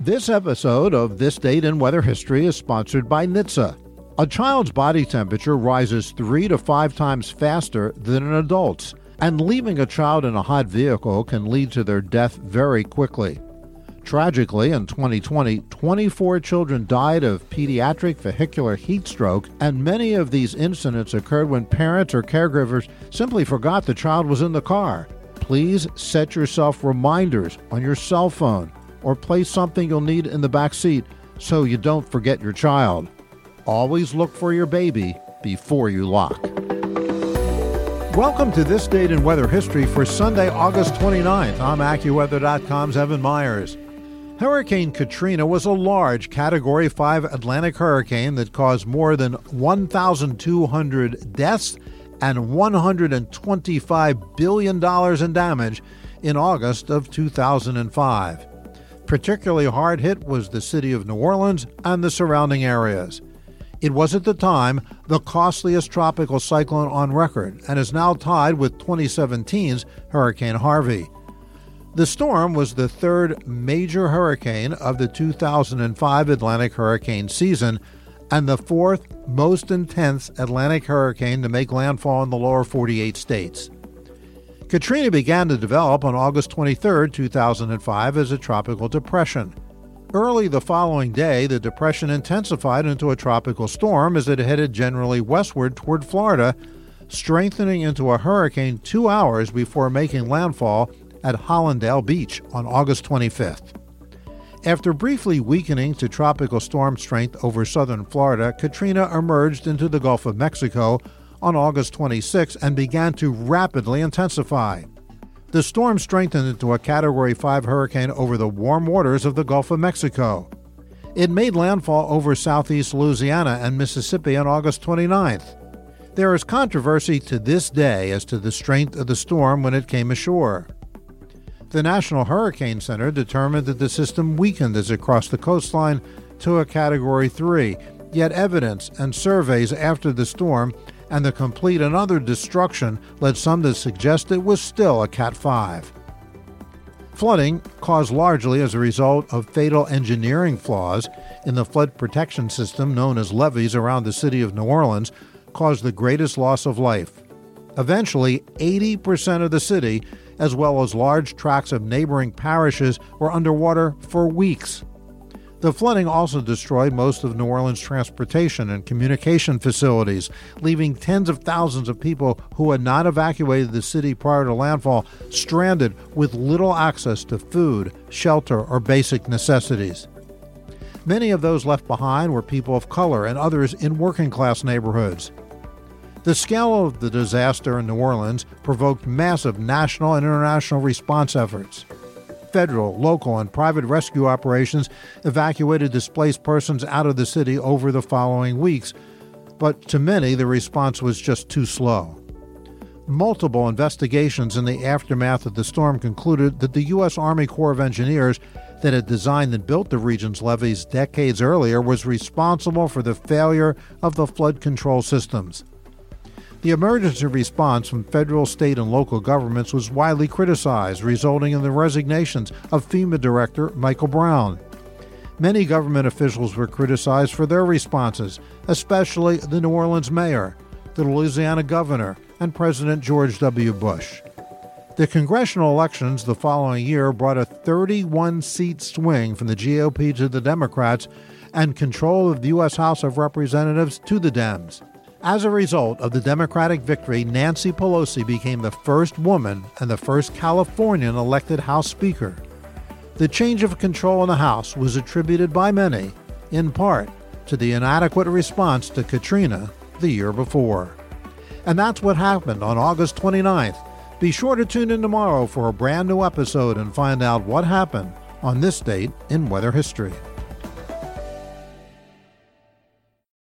This episode of This Date in Weather History is sponsored by NHTSA. A child's body temperature rises three to five times faster than an adult's, and leaving a child in a hot vehicle can lead to their death very quickly. Tragically, in 2020, 24 children died of pediatric vehicular heat stroke, and many of these incidents occurred when parents or caregivers simply forgot the child was in the car. Please set yourself reminders on your cell phone or place something you'll need in the back seat so you don't forget your child. Always look for your baby before you lock. Welcome to this date in weather history for Sunday, August 29th. I'm AccuWeather.com's Evan Myers. Hurricane Katrina was a large Category 5 Atlantic hurricane that caused more than 1,200 deaths and $125 billion in damage in August of 2005. Particularly hard hit was the city of New Orleans and the surrounding areas. It was at the time the costliest tropical cyclone on record and is now tied with 2017's Hurricane Harvey. The storm was the third major hurricane of the 2005 Atlantic hurricane season and the fourth most intense Atlantic hurricane to make landfall in the lower 48 states. Katrina began to develop on August 23, 2005, as a tropical depression. Early the following day, the depression intensified into a tropical storm as it headed generally westward toward Florida, strengthening into a hurricane two hours before making landfall at Hallandale Beach on August 25th. After briefly weakening to tropical storm strength over southern Florida, Katrina emerged into the Gulf of Mexico on August 26 and began to rapidly intensify. The storm strengthened into a Category 5 hurricane over the warm waters of the Gulf of Mexico. It made landfall over southeast Louisiana and Mississippi on August 29th. There is controversy to this day as to the strength of the storm when it came ashore. The National Hurricane Center determined that the system weakened as it crossed the coastline to a Category 3, yet evidence and surveys after the storm and the complete and utter destruction led some to suggest it was still a Cat 5. Flooding, caused largely as a result of fatal engineering flaws in the flood protection system known as levees around the city of New Orleans, caused the greatest loss of life. Eventually, 80% of the city as well as large tracts of neighboring parishes, were underwater for weeks. The flooding also destroyed most of New Orleans' transportation and communication facilities, leaving tens of thousands of people who had not evacuated the city prior to landfall stranded with little access to food, shelter, or basic necessities. Many of those left behind were people of color and others in working class neighborhoods. The scale of the disaster in New Orleans provoked massive national and international response efforts. Federal, local, and private rescue operations evacuated displaced persons out of the city over the following weeks, but to many the response was just too slow. Multiple investigations in the aftermath of the storm concluded that the U.S. Army Corps of Engineers that had designed and built the region's levees decades earlier was responsible for the failure of the flood control systems. The emergency response from federal, state, and local governments was widely criticized, resulting in the resignations of FEMA Director Michael Brown. Many government officials were criticized for their responses, especially the New Orleans mayor, the Louisiana governor, and President George W. Bush. The congressional elections the following year brought a 31 seat swing from the GOP to the Democrats and control of the U.S. House of Representatives to the Dems. As a result of the Democratic victory, Nancy Pelosi became the first woman and the first Californian elected House Speaker. The change of control in the House was attributed by many, in part, to the inadequate response to Katrina the year before. And that's what happened on August 29th, Be sure to tune in tomorrow for a brand new episode and find out what happened on this date in weather history.